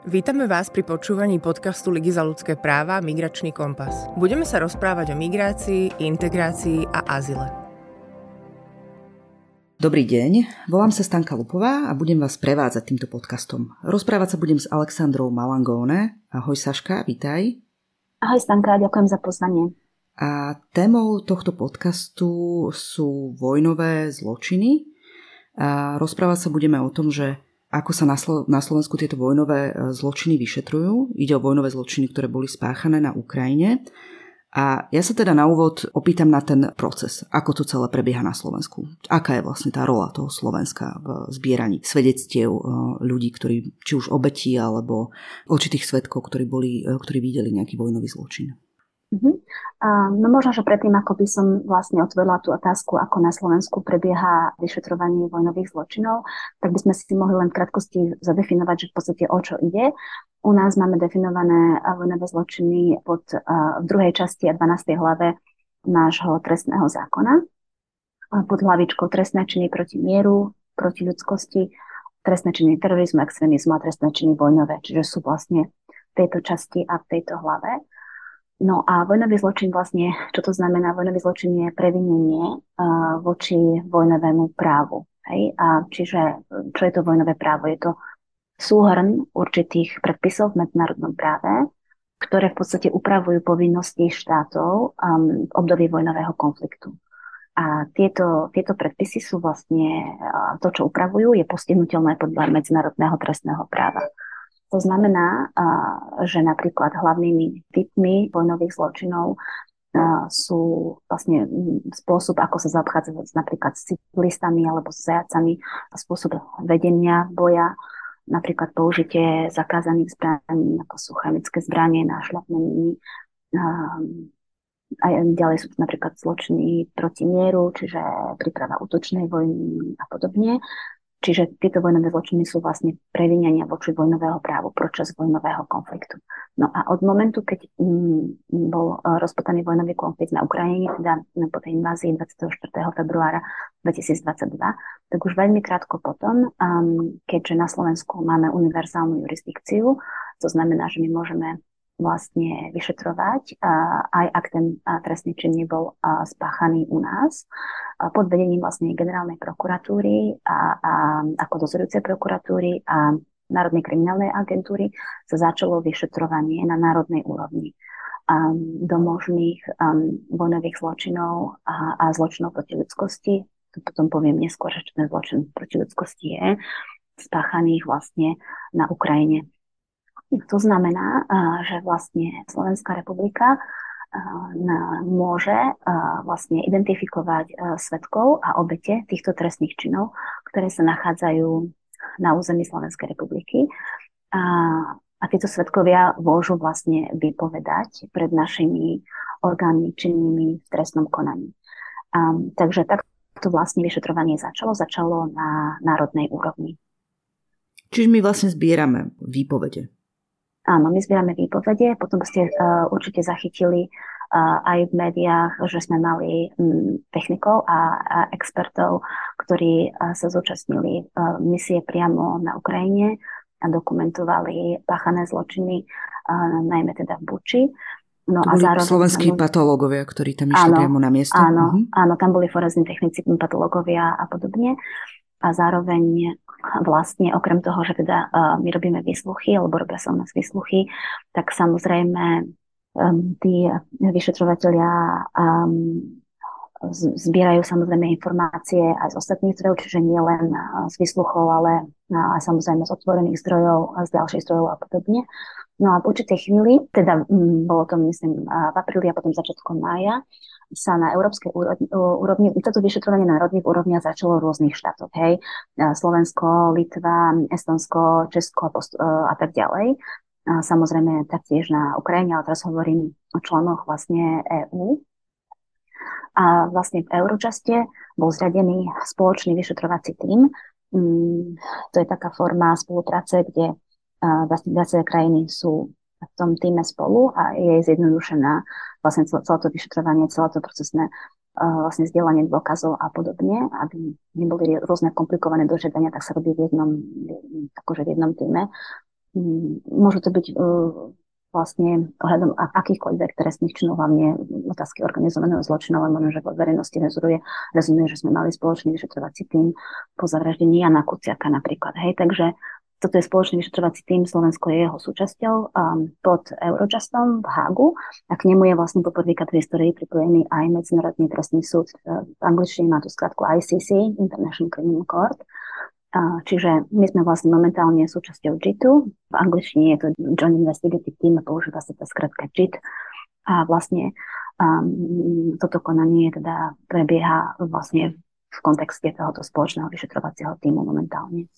Vítame vás pri počúvaní podcastu Ligy za ľudské práva Migračný kompas. Budeme sa rozprávať o migrácii, integrácii a azile. Dobrý deň, volám sa Stanka Lupová a budem vás prevádzať týmto podcastom. Rozprávať sa budem s Alexandrou Malangóne. Ahoj Saška, vítaj. Ahoj Stanka, ďakujem za pozvanie. A témou tohto podcastu sú vojnové zločiny. A rozprávať sa budeme o tom, že ako sa na, Slo- na Slovensku tieto vojnové e, zločiny vyšetrujú. Ide o vojnové zločiny, ktoré boli spáchané na Ukrajine. A ja sa teda na úvod opýtam na ten proces, ako to celé prebieha na Slovensku. Aká je vlastne tá rola toho Slovenska v zbieraní svedectiev e, ľudí, ktorí či už obetí alebo určitých svetkov, ktorí, boli, e, ktorí videli nejaký vojnový zločin. Uh-huh. No možno, že predtým, ako by som vlastne otvorila tú otázku, ako na Slovensku prebieha vyšetrovanie vojnových zločinov, tak by sme si mohli len v krátkosti zadefinovať, že v podstate o čo ide. U nás máme definované vojnové zločiny pod, v druhej časti a 12. hlave nášho trestného zákona pod hlavičkou trestné činy proti mieru, proti ľudskosti, trestné činy terorizmu, extrémizmu a trestné činy vojnové, čiže sú vlastne v tejto časti a v tejto hlave. No a vojnový zločin vlastne, čo to znamená? Vojnový zločin je previnenie uh, voči vojnovému právu. Hej? A čiže, čo je to vojnové právo? Je to súhrn určitých predpisov v medzinárodnom práve, ktoré v podstate upravujú povinnosti štátov um, v období vojnového konfliktu. A tieto, tieto predpisy sú vlastne, uh, to, čo upravujú, je postihnutelné podľa medzinárodného trestného práva. To znamená, že napríklad hlavnými typmi vojnových zločinov sú vlastne spôsob, ako sa zaobchádza napríklad s civilistami alebo s zajacami, spôsob vedenia boja, napríklad použitie zakázaných zbraní, ako sú chemické zbranie, nášľapné miny. A ďalej sú napríklad zločiny proti mieru, čiže príprava útočnej vojny a podobne. Čiže tieto vojnové zločiny sú vlastne previnenia voči vojnového právu počas vojnového konfliktu. No a od momentu, keď mm, bol e, rozpotaný vojnový konflikt na Ukrajine, teda po tej invázii 24. februára 2022, tak už veľmi krátko potom, keďže na Slovensku máme univerzálnu jurisdikciu, to znamená, že my môžeme vlastne vyšetrovať, aj ak ten trestný čin nebol spáchaný u nás, pod vedením vlastne generálnej prokuratúry a, a ako dozorujúcej prokuratúry a Národnej kriminálnej agentúry sa začalo vyšetrovanie na národnej úrovni um, do možných um, vojnových zločinov a, a zločinov proti ľudskosti. To potom poviem neskôr, že ten zločin proti ľudskosti je spáchaných vlastne na Ukrajine. To znamená, že vlastne Slovenská republika môže vlastne identifikovať svetkov a obete týchto trestných činov, ktoré sa nachádzajú na území Slovenskej republiky. A, a títo svetkovia môžu vlastne vypovedať pred našimi orgánmi činnými v trestnom konaní. A, takže takto vlastne vyšetrovanie začalo. Začalo na národnej úrovni. Čiže my vlastne zbierame výpovede. Áno, my zbierame výpovede, potom ste uh, určite zachytili uh, aj v médiách, že sme mali um, technikov a, a expertov, ktorí uh, sa zúčastnili uh, misie priamo na Ukrajine a dokumentovali páchané zločiny, uh, najmä teda v Buči. No a zároveň slovenskí tam... patológovia, ktorí tam išli áno, priamo na miesto. Áno, uh-huh. áno, tam boli forenzní technici, patológovia a podobne a zároveň vlastne okrem toho, že teda uh, my robíme výsluchy, alebo robia sa u nás výsluchy, tak samozrejme um, tí vyšetrovateľia um, zbierajú samozrejme informácie aj z ostatných zdrojov, čiže nie len z výsluchov, ale aj samozrejme z otvorených zdrojov, z ďalších zdrojov a podobne. No a v určitej chvíli, teda bolo to myslím v apríli a potom začiatkom mája, sa na európskej úrovni, toto vyšetrovanie národných úrovniach začalo v rôznych štátoch, hej, Slovensko, Litva, Estonsko, Česko a tak ďalej. A samozrejme taktiež na Ukrajine, ale teraz hovorím o členoch vlastne EÚ. A vlastne v Euročaste bol zriadený spoločný vyšetrovací tím. Mm, to je taká forma spolupráce, kde vlastne viaceré krajiny sú v tom týme spolu a je zjednodušená vlastne celé, to vyšetrovanie, celé to procesné uh, vlastne zdieľanie dôkazov a podobne, aby neboli rôzne komplikované dožiadania, tak sa robí v jednom, akože v jednom týme. môžu to byť vlastne ohľadom akýchkoľvek trestných činov, hlavne otázky organizovaného zločinu, ale možno, že vo verejnosti rezonuje, rezonuje, že sme mali spoločný vyšetrovací tým po zavraždení Jana Kuciaka napríklad. Hej, takže toto je spoločný vyšetrovací tým, Slovensko je jeho súčasťou um, pod Eurojustom v Hágu a k nemu je vlastne poprvýkrát v histórii pripojený aj Medzinárodný trestný súd. V angličtine má tu skratku ICC, International Criminal Court. Uh, čiže my sme vlastne momentálne súčasťou JITu. V angličtine je to Joint Investigative Team a používa sa tá skratka JIT. A vlastne um, toto konanie teda prebieha vlastne v kontexte tohoto spoločného vyšetrovacieho týmu momentálne.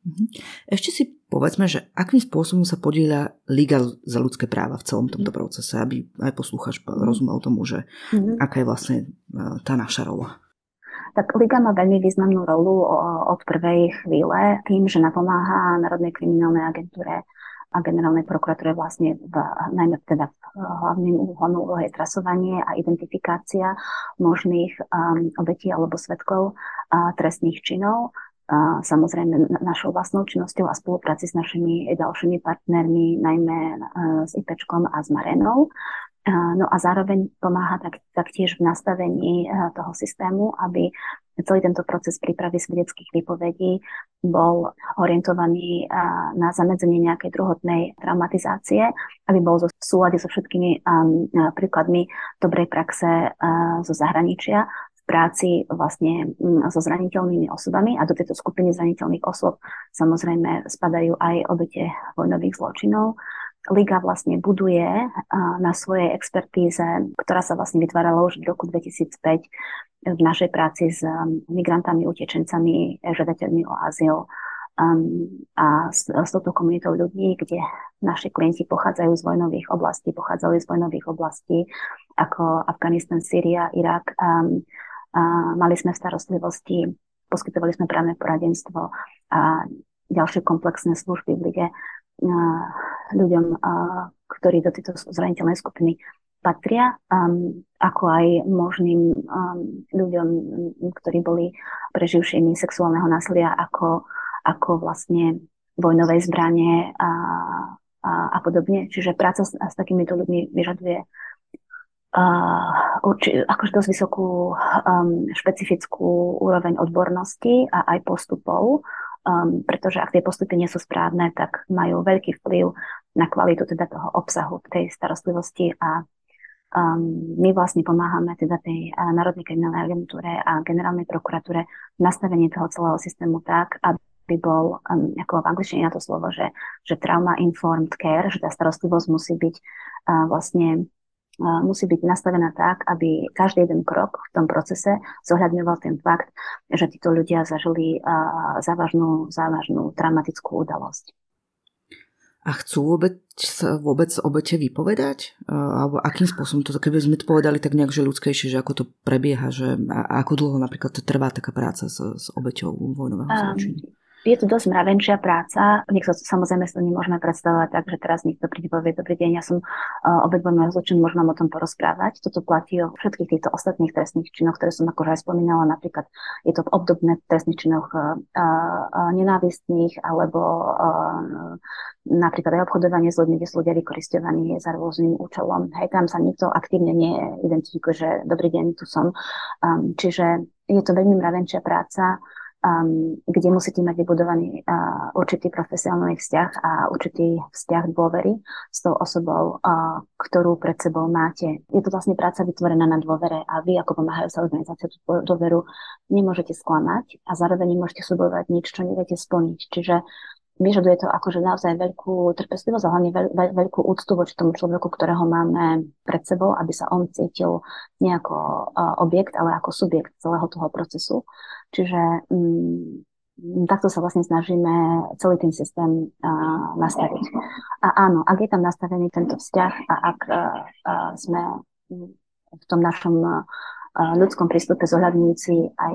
Mhm. Ešte si povedzme, že akým spôsobom sa podieľa Liga za ľudské práva v celom tomto procese, aby aj poslúchač mhm. rozumel tomu, že aká je vlastne e, tá naša rola. Tak Liga má veľmi významnú rolu od prvej chvíle tým, že napomáha Národnej kriminálnej agentúre a generálnej prokuratúre vlastne v, najmä teda hlavným úhľadom úlohe trasovanie a identifikácia možných um, obetí alebo svetkov uh, trestných činov samozrejme našou vlastnou činnosťou a spolupráci s našimi ďalšími partnermi, najmä e, s IPčkom a s Marenou. No a zároveň pomáha tak, taktiež v nastavení e, toho systému, aby celý tento proces prípravy svedeckých výpovedí bol orientovaný e, na zamedzenie nejakej druhotnej traumatizácie, aby bol v súlade so všetkými príkladmi dobrej praxe zo zahraničia, práci vlastne mm, so zraniteľnými osobami a do tejto skupiny zraniteľných osôb samozrejme spadajú aj obete vojnových zločinov. Liga vlastne buduje na svojej expertíze, ktorá sa vlastne vytvárala už v roku 2005 v našej práci s migrantami, utečencami, žiadateľmi o azyl um, a s, s touto komunitou ľudí, kde naši klienti pochádzajú z vojnových oblastí, pochádzali z vojnových oblastí ako Afganistan, Syria, Irak, um, mali sme starostlivosti, poskytovali sme právne poradenstvo a ďalšie komplexné služby v ľuďom, ktorí do tejto zraniteľnej skupiny patria, ako aj možným ľuďom, ktorí boli preživšími sexuálneho násilia, ako, ako vlastne vojnovej zbranie a, a, a podobne. Čiže práca s, s takýmito ľuďmi vyžaduje urči, akože dosť vysokú um, špecifickú úroveň odbornosti a aj postupov, um, pretože ak tie postupy nie sú správne, tak majú veľký vplyv na kvalitu teda toho obsahu tej starostlivosti a um, my vlastne pomáhame teda tej uh, Národnej kriminálnej agentúre a generálnej prokuratúre v nastavení toho celého systému tak, aby bol, um, ako v angličtine na to slovo, že, že trauma informed care, že tá starostlivosť musí byť uh, vlastne musí byť nastavená tak, aby každý jeden krok v tom procese zohľadňoval ten fakt, že títo ľudia zažili závažnú, závažnú traumatickú udalosť. A chcú vôbec, vôbec obete vypovedať? Alebo akým spôsobom to, keby sme to povedali tak nejak, že ľudskejšie, že ako to prebieha, že ako dlho napríklad trvá taká práca s, s obeťou vojnového zločinu? Um, je to dosť mravenčia práca. Nech sa samozrejme to nemôžeme predstavovať tak, že teraz niekto príde povie, dobrý deň, ja som uh, obed môjho zločinu, môžem o tom porozprávať. Toto platí o všetkých týchto ostatných trestných činoch, ktoré som akože aj spomínala. Napríklad je to obdobné trestných činoch uh, uh, nenávistných alebo uh, napríklad aj obchodovanie s ľuďmi, kde sú ľudia vykoristovaní za rôznym účelom. Hej, tam sa nikto aktívne neidentifikuje, že dobrý deň, tu som. Um, čiže je to veľmi mravenčia práca um, kde musíte mať vybudovaný uh, určitý profesionálny vzťah a určitý vzťah dôvery s tou osobou, uh, ktorú pred sebou máte. Je to vlastne práca vytvorená na dôvere a vy ako pomáhajúca organizácia tú dôveru nemôžete sklamať a zároveň nemôžete subovať nič, čo neviete splniť. Čiže vyžaduje to akože naozaj veľkú trpezlivosť a hlavne veľ, veľ, veľkú úctu voči tomu človeku, ktorého máme pred sebou, aby sa on cítil nie ako uh, objekt, ale ako subjekt celého toho procesu. Čiže um, takto sa vlastne snažíme celý ten systém uh, nastaviť. A áno, ak je tam nastavený tento vzťah a ak uh, uh, sme v tom našom uh, ľudskom prístupe zohľadňujúci aj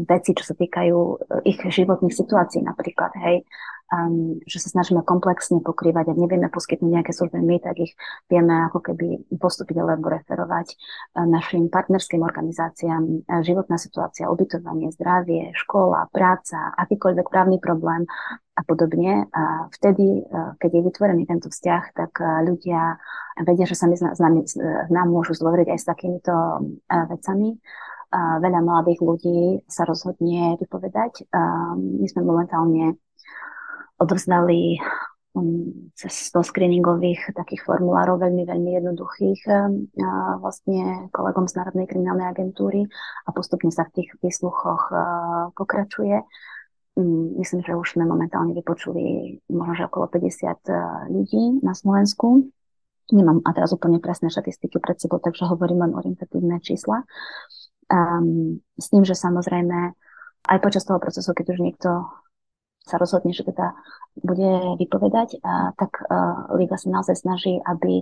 veci, čo sa týkajú e, ich životných situácií napríklad, hej, um, že sa snažíme komplexne pokrývať, ak nevieme poskytnúť nejaké služby my, tak ich vieme ako keby postúpiť alebo referovať uh, našim partnerským organizáciám, uh, životná situácia, ubytovanie, zdravie, škola, práca, akýkoľvek právny problém a a podobne. A vtedy, keď je vytvorený tento vzťah, tak ľudia vedia, že sa mi s nami, nám môžu zdôveriť aj s takýmito vecami. Veľa mladých ľudí sa rozhodne vypovedať. My sme momentálne odovzdali um, cez 100 screeningových takých formulárov veľmi, veľmi jednoduchých vlastne kolegom z Národnej kriminálnej agentúry a postupne sa v tých výsluchoch pokračuje. Mm, myslím, že už sme momentálne vypočuli možno, že okolo 50 e, ľudí na Slovensku. Nemám a teraz úplne presné štatistiky pred sebou, takže hovorím len orientatívne čísla. Um, s tým, že samozrejme aj počas toho procesu, keď už niekto sa rozhodne, že teda bude vypovedať, a tak uh, Liga sa naozaj snaží, aby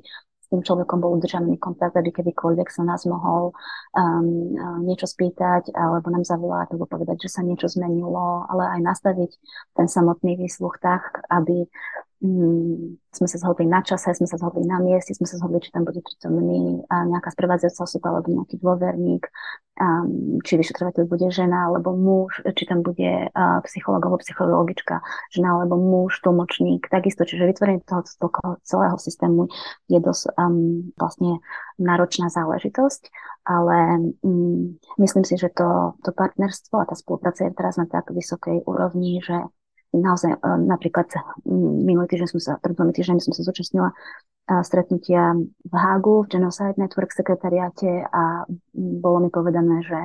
tým človekom bol udržaný kontakt, aby kedykoľvek sa nás mohol um, niečo spýtať alebo nám zavolať alebo povedať, že sa niečo zmenilo, ale aj nastaviť ten samotný výsluch tak, aby Mm, sme sa zhodli na čase, sme sa zhodli na mieste, sme sa zhodli, či tam bude prítomný nejaká sprevádzajúca osoba alebo nejaký dôverník, um, či vyšetrovateľ bude žena alebo muž, či tam bude uh, psycholog alebo psychologička, žena alebo muž, tlmočník, takisto. Čiže vytvorenie toho, toho celého systému je dosť um, vlastne náročná záležitosť, ale um, myslím si, že to, to partnerstvo a tá spolupráca je teraz na tak vysokej úrovni, že naozaj e, napríklad minulý týždeň som sa, pred dvomi som sa zúčastnila e, stretnutia v Hágu, v Genocide Network sekretariáte a bolo mi povedané, že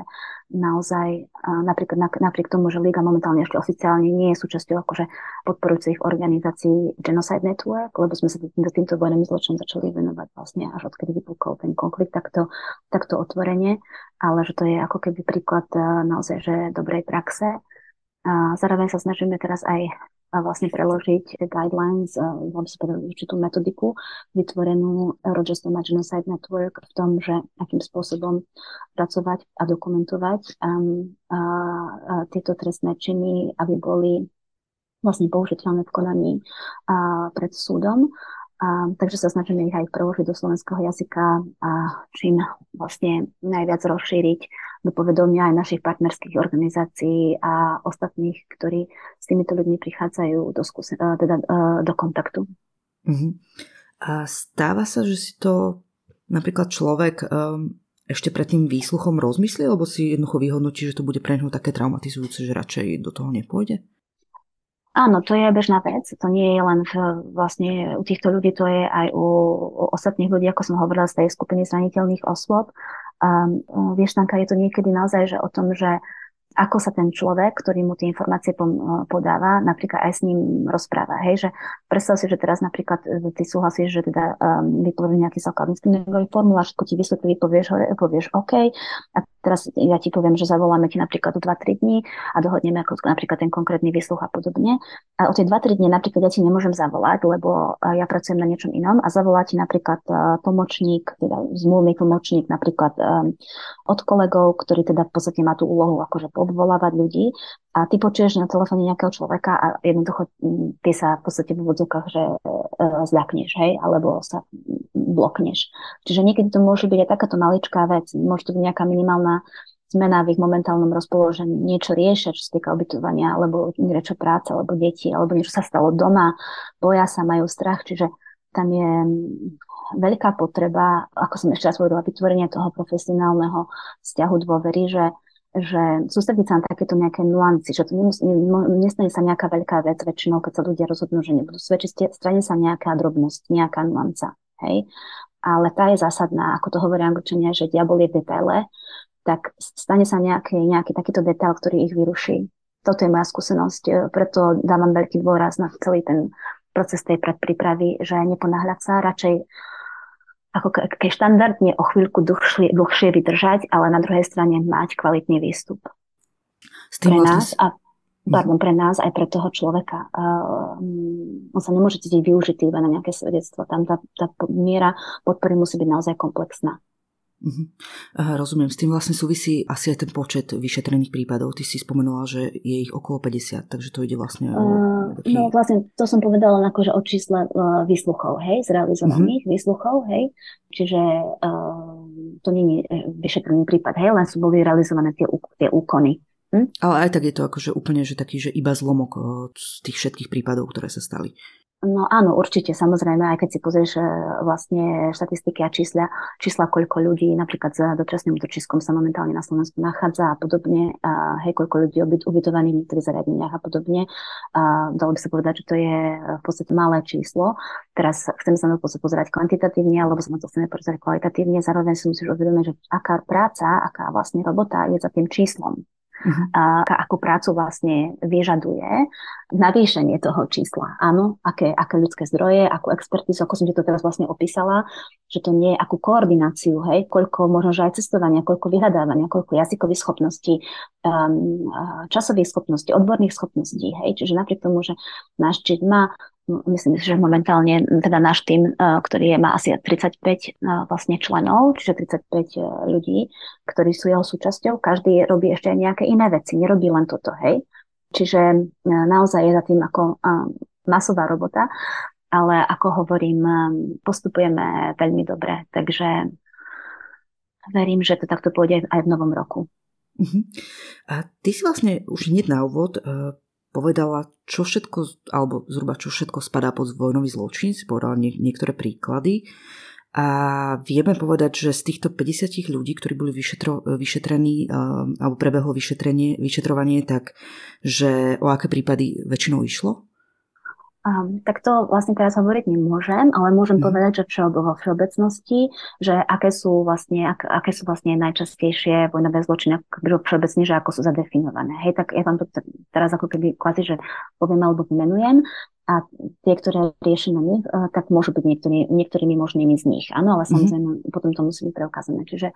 naozaj e, napríklad napriek tomu, že Liga momentálne ešte oficiálne nie je súčasťou akože podporujúcich organizácií Genocide Network, lebo sme sa týmto, týmto vojným zločinom začali venovať vlastne až odkedy vypukol ten konflikt takto, takto otvorene, ale že to je ako keby príklad naozaj že dobrej praxe a zároveň sa snažíme teraz aj vlastne preložiť guidelines, vám povedať určitú metodiku, vytvorenú Rochester Genocide Network v tom, že akým spôsobom pracovať a dokumentovať um, a, a tieto trestné činy, aby boli vlastne použiteľné v konaní a pred súdom. A, takže sa snažíme ich aj preložiť do slovenského jazyka a čím vlastne najviac rozšíriť do povedomia aj našich partnerských organizácií a ostatných, ktorí s týmito ľuďmi prichádzajú do, skúse, teda, do kontaktu. Uh-huh. A stáva sa, že si to napríklad človek um, ešte pred tým výsluchom rozmyslí, alebo si jednoducho vyhodnotí, že to bude pre neho také traumatizujúce, že radšej do toho nepôjde? Áno, to je bežná vec. To nie je len v, vlastne u týchto ľudí, to je aj u, u ostatných ľudí, ako som hovorila, z tej skupiny zraniteľných osôb. Um, vieš, Tanka, je to niekedy naozaj že o tom, že ako sa ten človek, ktorý mu tie informácie podáva, napríklad aj s ním rozpráva. Hej, že predstav si, že teraz napríklad e, ty súhlasíš, že teda um, vytvorí nejaký základný screeningový formulár, všetko ti vysvetlí, povieš, povieš OK a teraz ja ti poviem, že zavoláme ti napríklad o 2-3 dní a dohodneme ako napríklad ten konkrétny výsluch a podobne. A o tie 2-3 dní napríklad ja ti nemôžem zavolať, lebo e, ja pracujem na niečom inom a zavolá ti napríklad tlmočník, teda zmluvný tlmočník napríklad um, od kolegov, ktorý teda v podstate má tú úlohu akože obvolávať ľudí a ty počuješ na telefóne nejakého človeka a jednoducho mm, ty sa v podstate v úvodzovkách, že e, zľakneš, hej, alebo sa blokneš. Čiže niekedy to môže byť aj takáto maličká vec, môže to byť nejaká minimálna zmena v ich momentálnom rozpoložení, niečo riešia, čo sa týka ubytovania, alebo niečo práce, alebo deti, alebo niečo sa stalo doma, boja sa, majú strach, čiže tam je mm, veľká potreba, ako som ešte raz povedala, vytvorenie toho profesionálneho vzťahu dôvery, že že sústrediť sa na takéto nejaké nuancy, že to nestane sa nejaká veľká vec väčšinou, keď sa ľudia rozhodnú, že nebudú svedčiť, strane sa nejaká drobnosť, nejaká nuanca, hej. Ale tá je zásadná, ako to hovoria angličania, že diabol je v detaile, tak stane sa nejaký, nejaký takýto detail, ktorý ich vyruší. Toto je moja skúsenosť, preto dávam veľký dôraz na celý ten proces tej predprípravy, že neponáhľať sa, radšej ako ke štandardne o chvíľku dlhšie, dlhšie vydržať, ale na druhej strane mať kvalitný výstup. Pre nás a pardon, pre nás aj pre toho človeka. Uh, on sa nemôže cítiť využitý iba na nejaké svedectvo. Tam tá, tá miera podpory musí byť naozaj komplexná. Uh-huh. Rozumiem, s tým vlastne súvisí asi aj ten počet vyšetrených prípadov. Ty si spomenula, že je ich okolo 50, takže to ide vlastne o... Taký... No vlastne to som povedala akože o čísle uh, výsluchov, hej, zrealizovaných uh-huh. výsluchov, hej. Čiže uh, to nie je vyšetrený prípad, hej, len sú boli realizované tie, tie úkony Hm? Ale aj tak je to akože úplne že taký, že iba zlomok z tých všetkých prípadov, ktoré sa stali. No áno, určite, samozrejme, aj keď si pozrieš e, vlastne štatistiky a čísla, čísla, koľko ľudí napríklad za dočasným útočiskom sa momentálne na Slovensku nachádza a podobne, a hej, koľko ľudí je ubytovaných v niektorých zariadeniach a podobne. A dalo by sa povedať, že to je v podstate malé číslo. Teraz chceme sa na to pozerať kvantitatívne, alebo sa na to chceme pozerať kvalitatívne. Zároveň si musíš uvedomiť, že aká práca, aká vlastne robota je za tým číslom uh-huh. a akú prácu vlastne vyžaduje navýšenie toho čísla. Áno, aké, aké ľudské zdroje, akú expertizu, ako som ti to teraz vlastne opísala, že to nie je akú koordináciu, hej, koľko možno, že aj cestovania, koľko vyhľadávania, koľko jazykových schopností, um, časových schopností, odborných schopností, hej, čiže napriek tomu, že náš čiť má myslím si, že momentálne teda náš tým, e, ktorý je, má asi 35 e, vlastne členov, čiže 35 e, ľudí, ktorí sú jeho súčasťou, každý robí ešte aj nejaké iné veci, nerobí len toto, hej. Čiže naozaj je za tým ako masová robota, ale ako hovorím, postupujeme veľmi dobre, takže verím, že to takto pôjde aj v novom roku. Uh-huh. A ty si vlastne už hneď na úvod povedala, čo všetko, alebo zhruba čo všetko spadá pod vojnový zločin, si povedala nie, niektoré príklady. A vieme povedať, že z týchto 50 ľudí, ktorí boli vyšetro, vyšetrení, alebo prebehlo vyšetrenie, vyšetrovanie, tak že o aké prípady väčšinou išlo? Um, tak to vlastne teraz hovoriť nemôžem, ale môžem mm. povedať, že všeob, vo všeobecnosti, že aké sú vlastne, ak, aké sú vlastne najčastejšie vojnové zločiny, všeobecne, že ako sú zadefinované. Hej, tak ja vám to teraz ako keby kvázi, že poviem alebo vymenujem a tie, ktoré riešime my, uh, tak môžu byť niektorý, niektorými možnými z nich. Áno, ale mhm. samozrejme mm. potom to musí byť preukázané. Čiže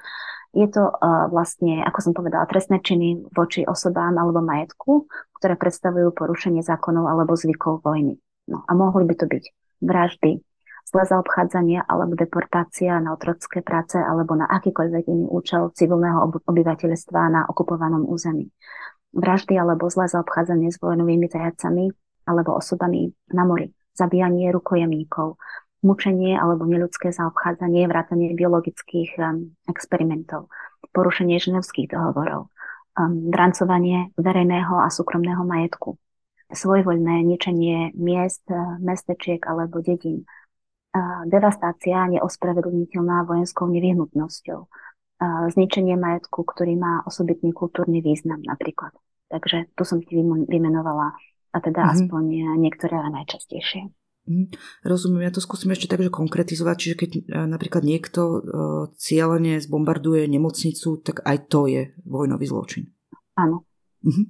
je to uh, vlastne, ako som povedala, trestné činy voči osobám alebo majetku, ktoré predstavujú porušenie zákonov alebo zvykov vojny. No a mohli by to byť vraždy, zlé zaobchádzanie alebo deportácia na otrocké práce alebo na akýkoľvek iný účel civilného obyvateľstva na okupovanom území. Vraždy alebo zlé zaobchádzanie s vojnovými zajacami alebo osobami na mori. Zabíjanie rukojemníkov, mučenie alebo neľudské zaobchádzanie, vrátanie biologických um, experimentov, porušenie ženevských dohovorov, um, drancovanie verejného a súkromného majetku, svojvoľné ničenie miest, eh, mestečiek alebo dedín. Devastácia neospravedlniteľná vojenskou nevyhnutnosťou. Zničenie majetku, ktorý má osobitný kultúrny význam napríklad. Takže tu som ti vymenovala a teda mm-hmm. aspoň niektoré najčastejšie. Mm, rozumiem, ja to skúsim ešte takže konkretizovať, čiže keď eh, napríklad niekto uh, cieľene zbombarduje nemocnicu, tak aj to je vojnový zločin. Áno. Mm-hmm.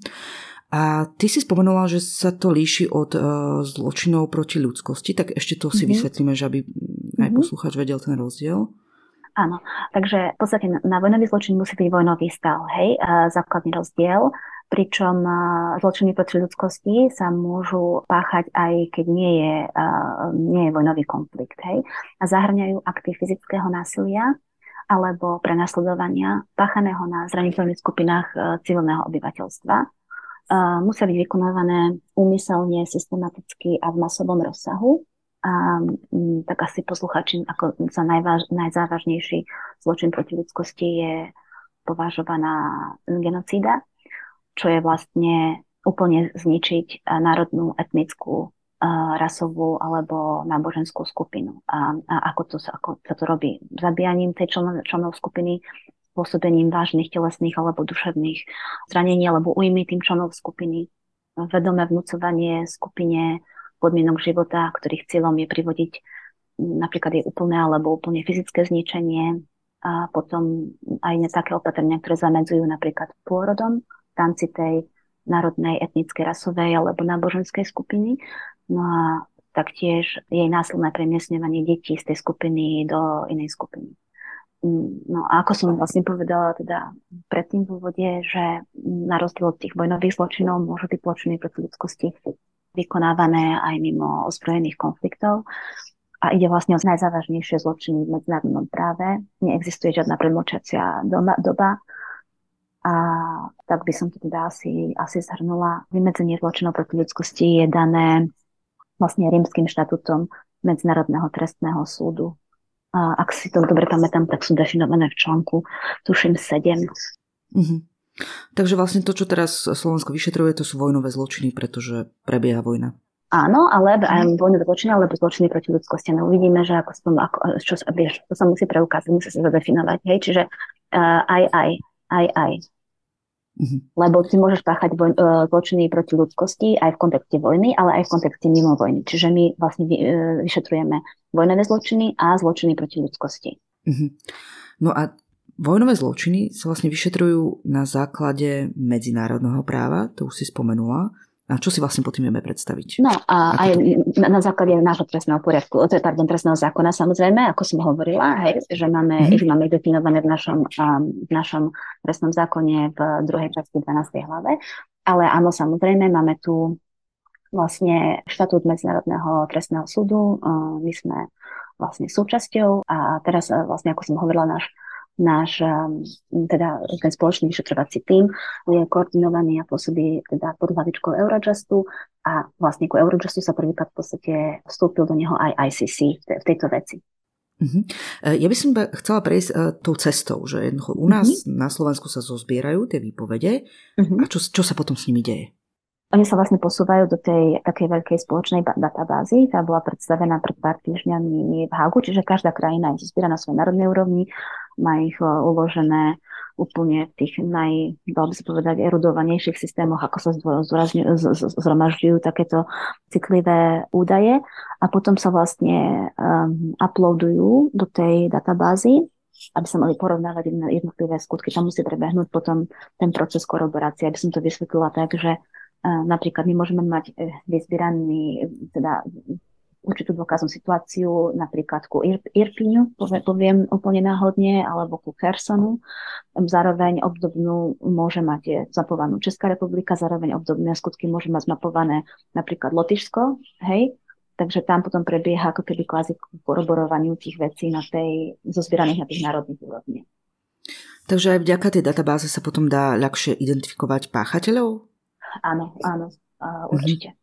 A ty si spomenula, že sa to líši od uh, zločinov proti ľudskosti, tak ešte to si mm-hmm. vysvetlíme, že aby aj poslucháč vedel ten rozdiel. Áno, takže v podstate na vojnový zločin musí byť vojnový stav, hej, základný rozdiel, pričom zločiny proti ľudskosti sa môžu páchať aj keď nie je, nie je vojnový konflikt, hej, a zahrňajú akty fyzického násilia, alebo prenasledovania páchaného na zraniteľných skupinách civilného obyvateľstva. Musia byť vykonávané úmyselne, systematicky a v masovom rozsahu. A m, tak asi posluchači ako za najváž, najzávažnejší zločin proti ľudskosti je považovaná genocída, čo je vlastne úplne zničiť národnú, etnickú, rasovú alebo náboženskú skupinu. A, a ako, to, ako sa to robí? Zabíjaním tej členov, členov skupiny, spôsobením vážnych telesných alebo duševných zranení alebo ujmy tým členov skupiny, vedomé vnúcovanie skupine podmienok života, ktorých cieľom je privodiť napríklad je úplné alebo úplne fyzické zničenie a potom aj také opatrenia, ktoré zamedzujú napríklad pôrodom rámci tej národnej, etnickej, rasovej alebo náboženskej skupiny. No a taktiež jej následné premiesňovanie detí z tej skupiny do inej skupiny. Mm, no a ako som vlastne povedala teda predtým v úvode, že na rozdiel od tých vojnových zločinov môžu tí zločiny proti ľudskosti vykonávané aj mimo ozbrojených konfliktov. A ide vlastne o najzávažnejšie zločiny v medzinárodnom práve. Neexistuje žiadna predmočacia doba. A tak by som to teda asi, asi zhrnula. Vymedzenie zločinov proti ľudskosti je dané vlastne rímským štatutom Medzinárodného trestného súdu a ak si to dobre pamätám, tak sú definované v článku, tuším, 7. Uh-huh. Takže vlastne to, čo teraz Slovensko vyšetruje, to sú vojnové zločiny, pretože prebieha vojna. Áno, ale aj vojnové zločiny, alebo zločiny proti ľudskosti. No uvidíme, že ako, ako čo, vieš, to sa musí preukázať, musí sa zadefinovať. Hej? Čiže uh, aj, aj, aj, aj. Mm-hmm. Lebo ty môžeš páchať voj, uh, zločiny proti ľudskosti aj v kontexte vojny, ale aj v kontexte mimo vojny. Čiže my vlastne vy, uh, vyšetrujeme vojnové zločiny a zločiny proti ľudskosti. Mm-hmm. No a vojnové zločiny sa vlastne vyšetrujú na základe medzinárodného práva, to už si spomenula. A čo si vlastne po tým vieme predstaviť? No a aj to... na, na základe nášho trestného poriadku, pardon, trestného zákona samozrejme, ako som hovorila, hej, že máme, mm-hmm. ich máme definované v našom, um, v našom trestnom zákone v druhej časti 12. hlave. Ale áno, samozrejme, máme tu vlastne štatút Medzinárodného trestného súdu. Uh, my sme vlastne súčasťou a teraz uh, vlastne, ako som hovorila, náš náš um, teda ten spoločný vyšetrovací tým je koordinovaný a pôsobí teda pod hlavičkou Eurojustu a vlastne ku Eurojustu sa prvýkrát v podstate vstúpil do neho aj ICC v tejto veci. Uh-huh. Ja by som chcela prejsť uh, tou cestou, že u nás uh-huh. na Slovensku sa zozbierajú tie výpovede uh-huh. a čo, čo sa potom s nimi deje? Oni sa vlastne posúvajú do tej takej veľkej spoločnej databázy. Tá bola predstavená pred pár týždňami v Hagu, čiže každá krajina je zozbiera na svojej národnej úrovni, má ich e, uložené úplne v tých naj, dalo by sa povedať, erudovanejších systémoch, ako sa zhromažďujú takéto citlivé údaje a potom sa vlastne um, uploadujú do tej databázy aby sa mali porovnávať jednotlivé skutky. Tam musí prebehnúť potom ten proces koroborácie, aby som to vysvetlila tak, že Napríklad my môžeme mať e, vyzbieraný teda určitú dôkaznú situáciu, napríklad ku Ir- Irpíňu, poviem úplne náhodne, alebo ku Khersonu. Zároveň obdobnú môže mať zapovanú Česká republika, zároveň obdobné skutky môže mať zmapované napríklad Lotyšsko, hej, takže tam potom prebieha ako keby kvázi koroborovaniu tých vecí na tej, zozbieraných na tých národných úrovniach. Takže aj vďaka tej databáze sa potom dá ľahšie identifikovať páchateľov? Áno, áno, určite.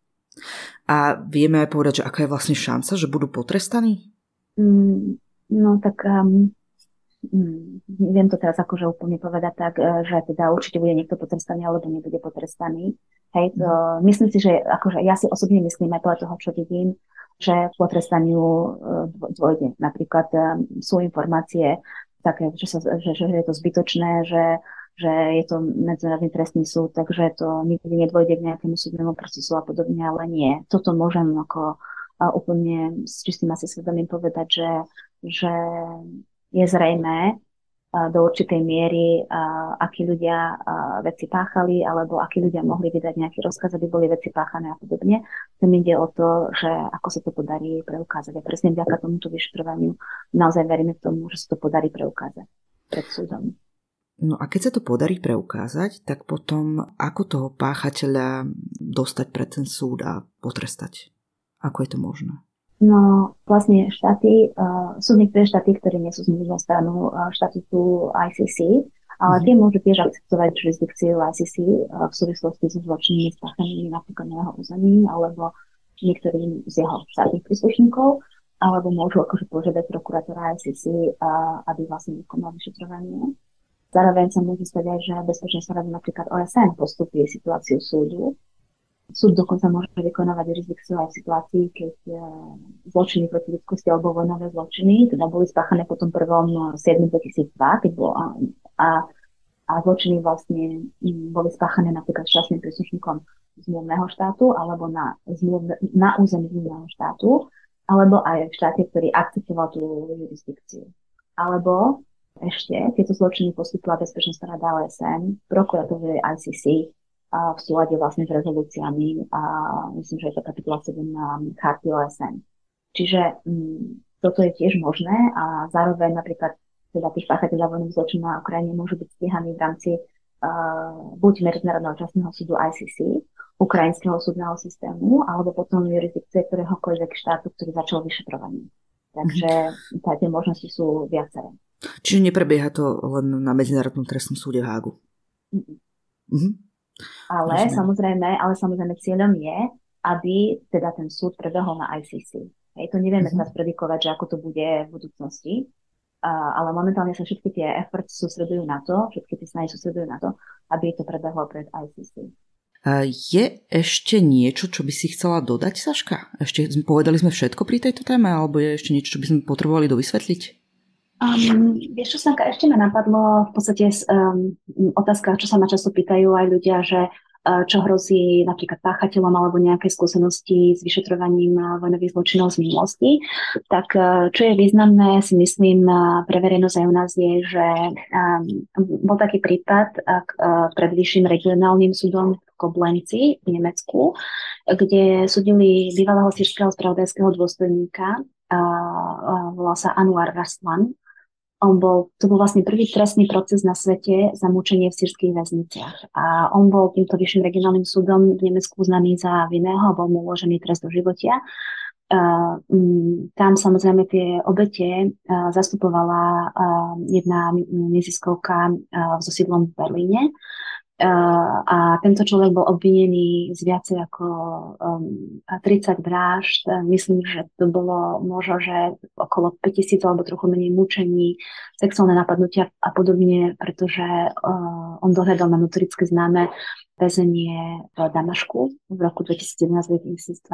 A vieme aj povedať, že aká je vlastne šanca, že budú potrestaní? Mm, no tak um, mm, neviem to teraz akože úplne povedať tak, e, že teda určite bude niekto potrestaný alebo nebude potrestaný. Hej, to, mm. myslím si, že akože ja si osobne myslím aj podľa toho, čo vidím, že potrestaniu e, dôjde. Napríklad um, sú informácie také, že, sa, že, že je to zbytočné, že že je to medzinárodný trestný súd, takže to nikdy nedvojde k nejakému súdnemu procesu a podobne, ale nie. Toto môžem ako úplne s čistým asi svedomím povedať, že, že je zrejmé do určitej miery, akí ľudia veci páchali, alebo akí ľudia mohli vydať nejaký rozkaz, aby boli veci páchané a podobne. Tým ide o to, že ako sa to podarí preukázať. A presne vďaka tomuto vyšetrovaniu naozaj veríme k tomu, že sa to podarí preukázať pred súdom. No a keď sa to podarí preukázať, tak potom ako toho páchateľa dostať pred ten súd a potrestať? Ako je to možné? No vlastne štáty, uh, sú niektoré štáty, ktoré nie sú zmluvnou stranou uh, štatútu ICC, ale mm tie môžu tiež akceptovať jurisdikciu ICC uh, v súvislosti so zločinnými spáchanými napríklad na jeho území alebo niektorým z jeho štátnych príslušníkov, alebo môžu akože požiadať prokurátora ICC, aby vlastne vykonal vyšetrovanie. Zároveň sa môže stať aj, že Bezpečnostná rada napríklad OSN postupí situáciu súdu. Súd dokonca môže vykonávať jurisdikciu aj v situácii, keď e, zločiny proti ľudskosti alebo vojnové zločiny, teda boli spáchané po tom prvom 7.2002, keď bolo, a, a, a zločiny vlastne boli spáchané napríklad šťastným príslušníkom zmluvného štátu alebo na, zmluv, na území zmluvného štátu, alebo aj v štáte, ktorý akceptoval tú jurisdikciu. Alebo ešte tieto zločiny postupila Bezpečnostná rada OSN, prokuratúre ICC a v súlade vlastne s rezolúciami a myslím, že je to kapitola 7 na charty OSN. Čiže m, mm, toto je tiež možné a zároveň napríklad teda tých páchateľov vojnových zločinov na Ukrajine môžu byť stíhaní v rámci uh, buď Medzinárodného časného súdu ICC, ukrajinského súdneho systému, alebo potom jurisdikcie ktoréhokoľvek štátu, ktorý začal vyšetrovanie. Takže mm-hmm. tie možnosti sú viaceré. Čiže neprebieha to len na Medzinárodnom trestnom súde v Hágu. Mhm. Ale Rozumiem. samozrejme, ale samozrejme cieľom je, aby teda ten súd prebehol na ICC. Hej, to nevieme teraz predikovať, že ako to bude v budúcnosti, uh, ale momentálne sa všetky tie efforts sústredujú na to, všetky tie snahy sústredujú na to, aby to prebehlo pred ICC. Je ešte niečo, čo by si chcela dodať, Saška? Ešte povedali sme všetko pri tejto téme, alebo je ešte niečo, čo by sme potrebovali dovysvetliť? Um, vieš čo, Sanka, ešte ma napadlo v podstate um, otázka, čo sa ma často pýtajú aj ľudia, že čo hrozí napríklad páchateľom alebo nejaké skúsenosti s vyšetrovaním vojnových zločinov z minulosti. Tak čo je významné, si myslím, pre verejnosť aj u nás je, že bol taký prípad pred vyšším regionálnym súdom Koblenci v Nemecku, kde súdili bývalého sírskeho spravodajského dôstojníka, volá sa Anwar Raslan, on bol, to bol vlastne prvý trestný proces na svete za mučenie v sírských väzniciach. A on bol týmto vyšším regionálnym súdom v Nemecku uznaný za vinného, bol mu uložený trest do životia. Uh, tam samozrejme tie obete uh, zastupovala uh, jedna neziskovka so sídlom v Berlíne a tento človek bol obvinený z viacej ako um, 30 vražd. Myslím, že to bolo možno, že okolo 5000 alebo trochu menej mučení, sexuálne napadnutia a podobne, pretože uh, on dohľadal na notorické známe väzenie v Damašku v roku 2011-2012.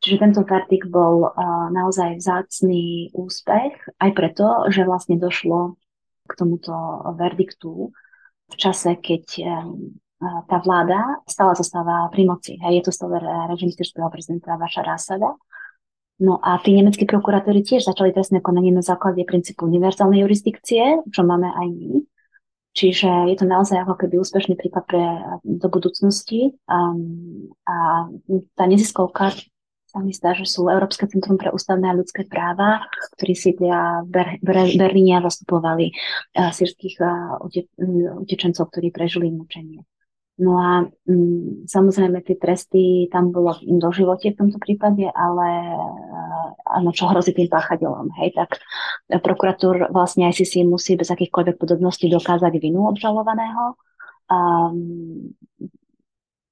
Čiže tento verdikt bol uh, naozaj vzácný úspech, aj preto, že vlastne došlo k tomuto verdiktu v čase, keď tá vláda stále zostáva pri moci. A je to stále režim sírskeho prezidenta Vašara Asada. No a tí nemeckí prokurátori tiež začali trestné konanie na základe princípu univerzálnej jurisdikcie, čo máme aj my. Čiže je to naozaj ako keby úspešný prípad pre do budúcnosti. Um, a tá neziskovka sa mi zdá, že sú Európske centrum pre ústavné a ľudské práva, ktorí si v Ber- Ber- Berlíne zastupovali uh, sírských uh, utečencov, ktorí prežili mučenie. No a um, samozrejme tie tresty tam bolo do živote v tomto prípade, ale uh, čo hrozí tým páchateľom, hej, tak prokuratúr vlastne aj si musí bez akýchkoľvek podobností dokázať vinu obžalovaného. Um,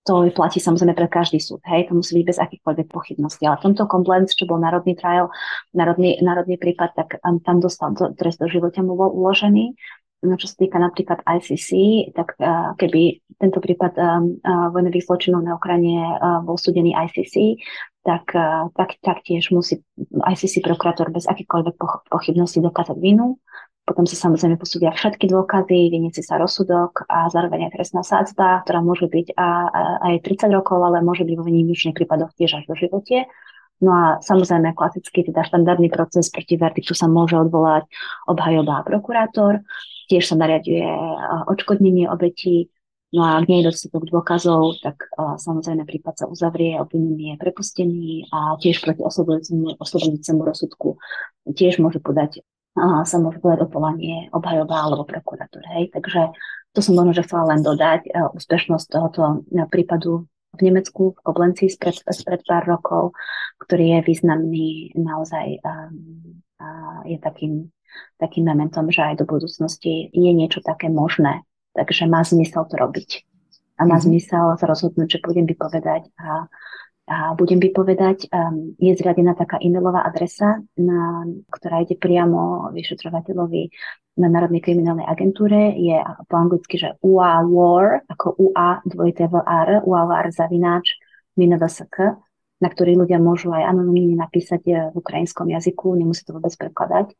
to platí samozrejme pre každý súd, hej, to musí byť bez akýchkoľvek pochybností. Ale v tomto compliance, čo bol národný trial, národný, národný prípad, tak um, tam dostal do, trest do života mu uložený. No, čo sa týka napríklad ICC, tak uh, keby tento prípad um, uh, vojnových zločinov na Ukrajine uh, bol súdený ICC, tak, uh, tak, taktiež musí ICC prokurátor bez akýchkoľvek pochybností dokázať vinu potom sa samozrejme posúdia všetky dôkazy, vyniesie sa rozsudok a zároveň aj trestná sádzba, ktorá môže byť a, a, aj 30 rokov, ale môže byť vo výnimočných prípadoch tiež až do živote. No a samozrejme klasický, teda štandardný proces proti verdiktu sa môže odvolať obhajoba a prokurátor. Tiež sa nariaduje odškodnenie obetí. No a ak nie je dostatok dôkazov, tak uh, samozrejme prípad sa uzavrie, obvinený je prepustený a tiež proti oslobodujúcemu rozsudku tiež môže podať sa môže povedať odvolanie obhajoba alebo prokuratúr. Hej. Takže to som možno, že chcela len dodať. E, úspešnosť tohoto e, prípadu v Nemecku, v Koblenci spred, spred pár rokov, ktorý je významný naozaj um, uh, je takým, takým momentom, že aj do budúcnosti je niečo také možné. Takže má zmysel to robiť. A má mm-hmm. zmysel sa rozhodnúť, že budem vypovedať a a budem vypovedať, um, je zriadená taká e-mailová adresa, na, ktorá ide priamo vyšetrovateľovi na Národnej kriminálnej agentúre. Je po anglicky, že UAWAR, ako UA dvojité VR, UAWAR zavináč minovsk, na ktorý ľudia môžu aj anonimne napísať eh, v ukrajinskom jazyku, nemusí to vôbec prekladať.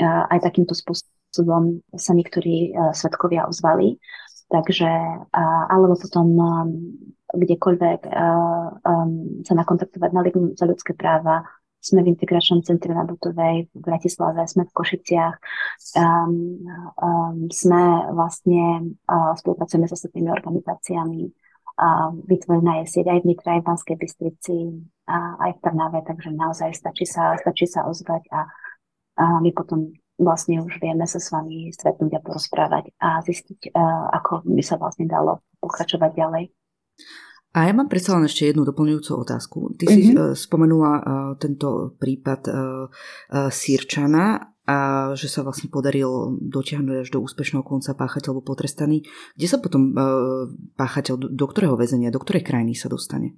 Aj takýmto spôsobom sa niektorí uh, svetkovia ozvali. Takže, alebo potom um, kdekoľvek um, sa nakontaktovať na Ligu za ľudské práva. Sme v integračnom centre na Butovej v Bratislave, sme v Košiciach. Um, um, sme vlastne, uh, spolupracujeme s ostatnými organizáciami. Uh, vytvorená je sieť aj v Nitre, aj v Banskej Bystrici, a aj v Trnave, takže naozaj stačí sa, stačí sa ozvať a, a my potom vlastne už vieme sa s vami stretnúť a porozprávať a zistiť, uh, ako by sa vlastne dalo pokračovať ďalej. A ja mám predsa len ešte jednu doplňujúcu otázku. Ty mm-hmm. si uh, spomenula uh, tento prípad uh, uh, Sýrčana a že sa vlastne podaril dotiahnuť až do úspešného konca páchateľ bol potrestaný. Kde sa potom uh, páchateľ, do, do ktorého väzenia, do ktorej krajiny sa dostane?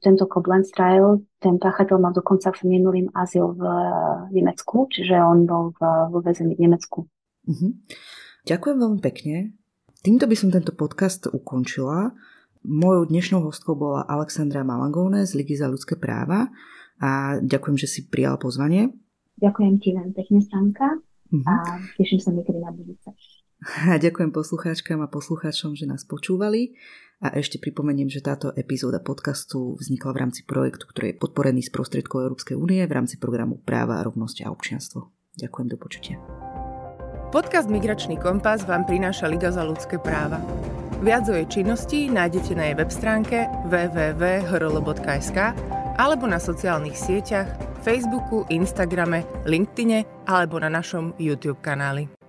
Tento Koblenz trial, ten páchateľ mal dokonca v minulým azyl v Nemecku, čiže on bol v, vo väzení v Nemecku. Uh-huh. Ďakujem veľmi pekne Týmto by som tento podcast ukončila. Mojou dnešnou hostkou bola Alexandra Malagone z Ligy za ľudské práva a ďakujem, že si prijal pozvanie. Ďakujem ti veľmi pekne, Stanka, uh-huh. a teším sa niekedy na budúce. A ďakujem poslucháčkam a poslucháčom, že nás počúvali. A ešte pripomeniem, že táto epizóda podcastu vznikla v rámci projektu, ktorý je podporený z prostriedkov Európskej únie v rámci programu Práva, rovnosť a občianstvo. Ďakujem, do počutia. Podcast Migračný kompas vám prináša Liga za ľudské práva. Viac o jej činnosti nájdete na jej web stránke www.hrl.sk alebo na sociálnych sieťach Facebooku, Instagrame, LinkedIne alebo na našom YouTube kanáli.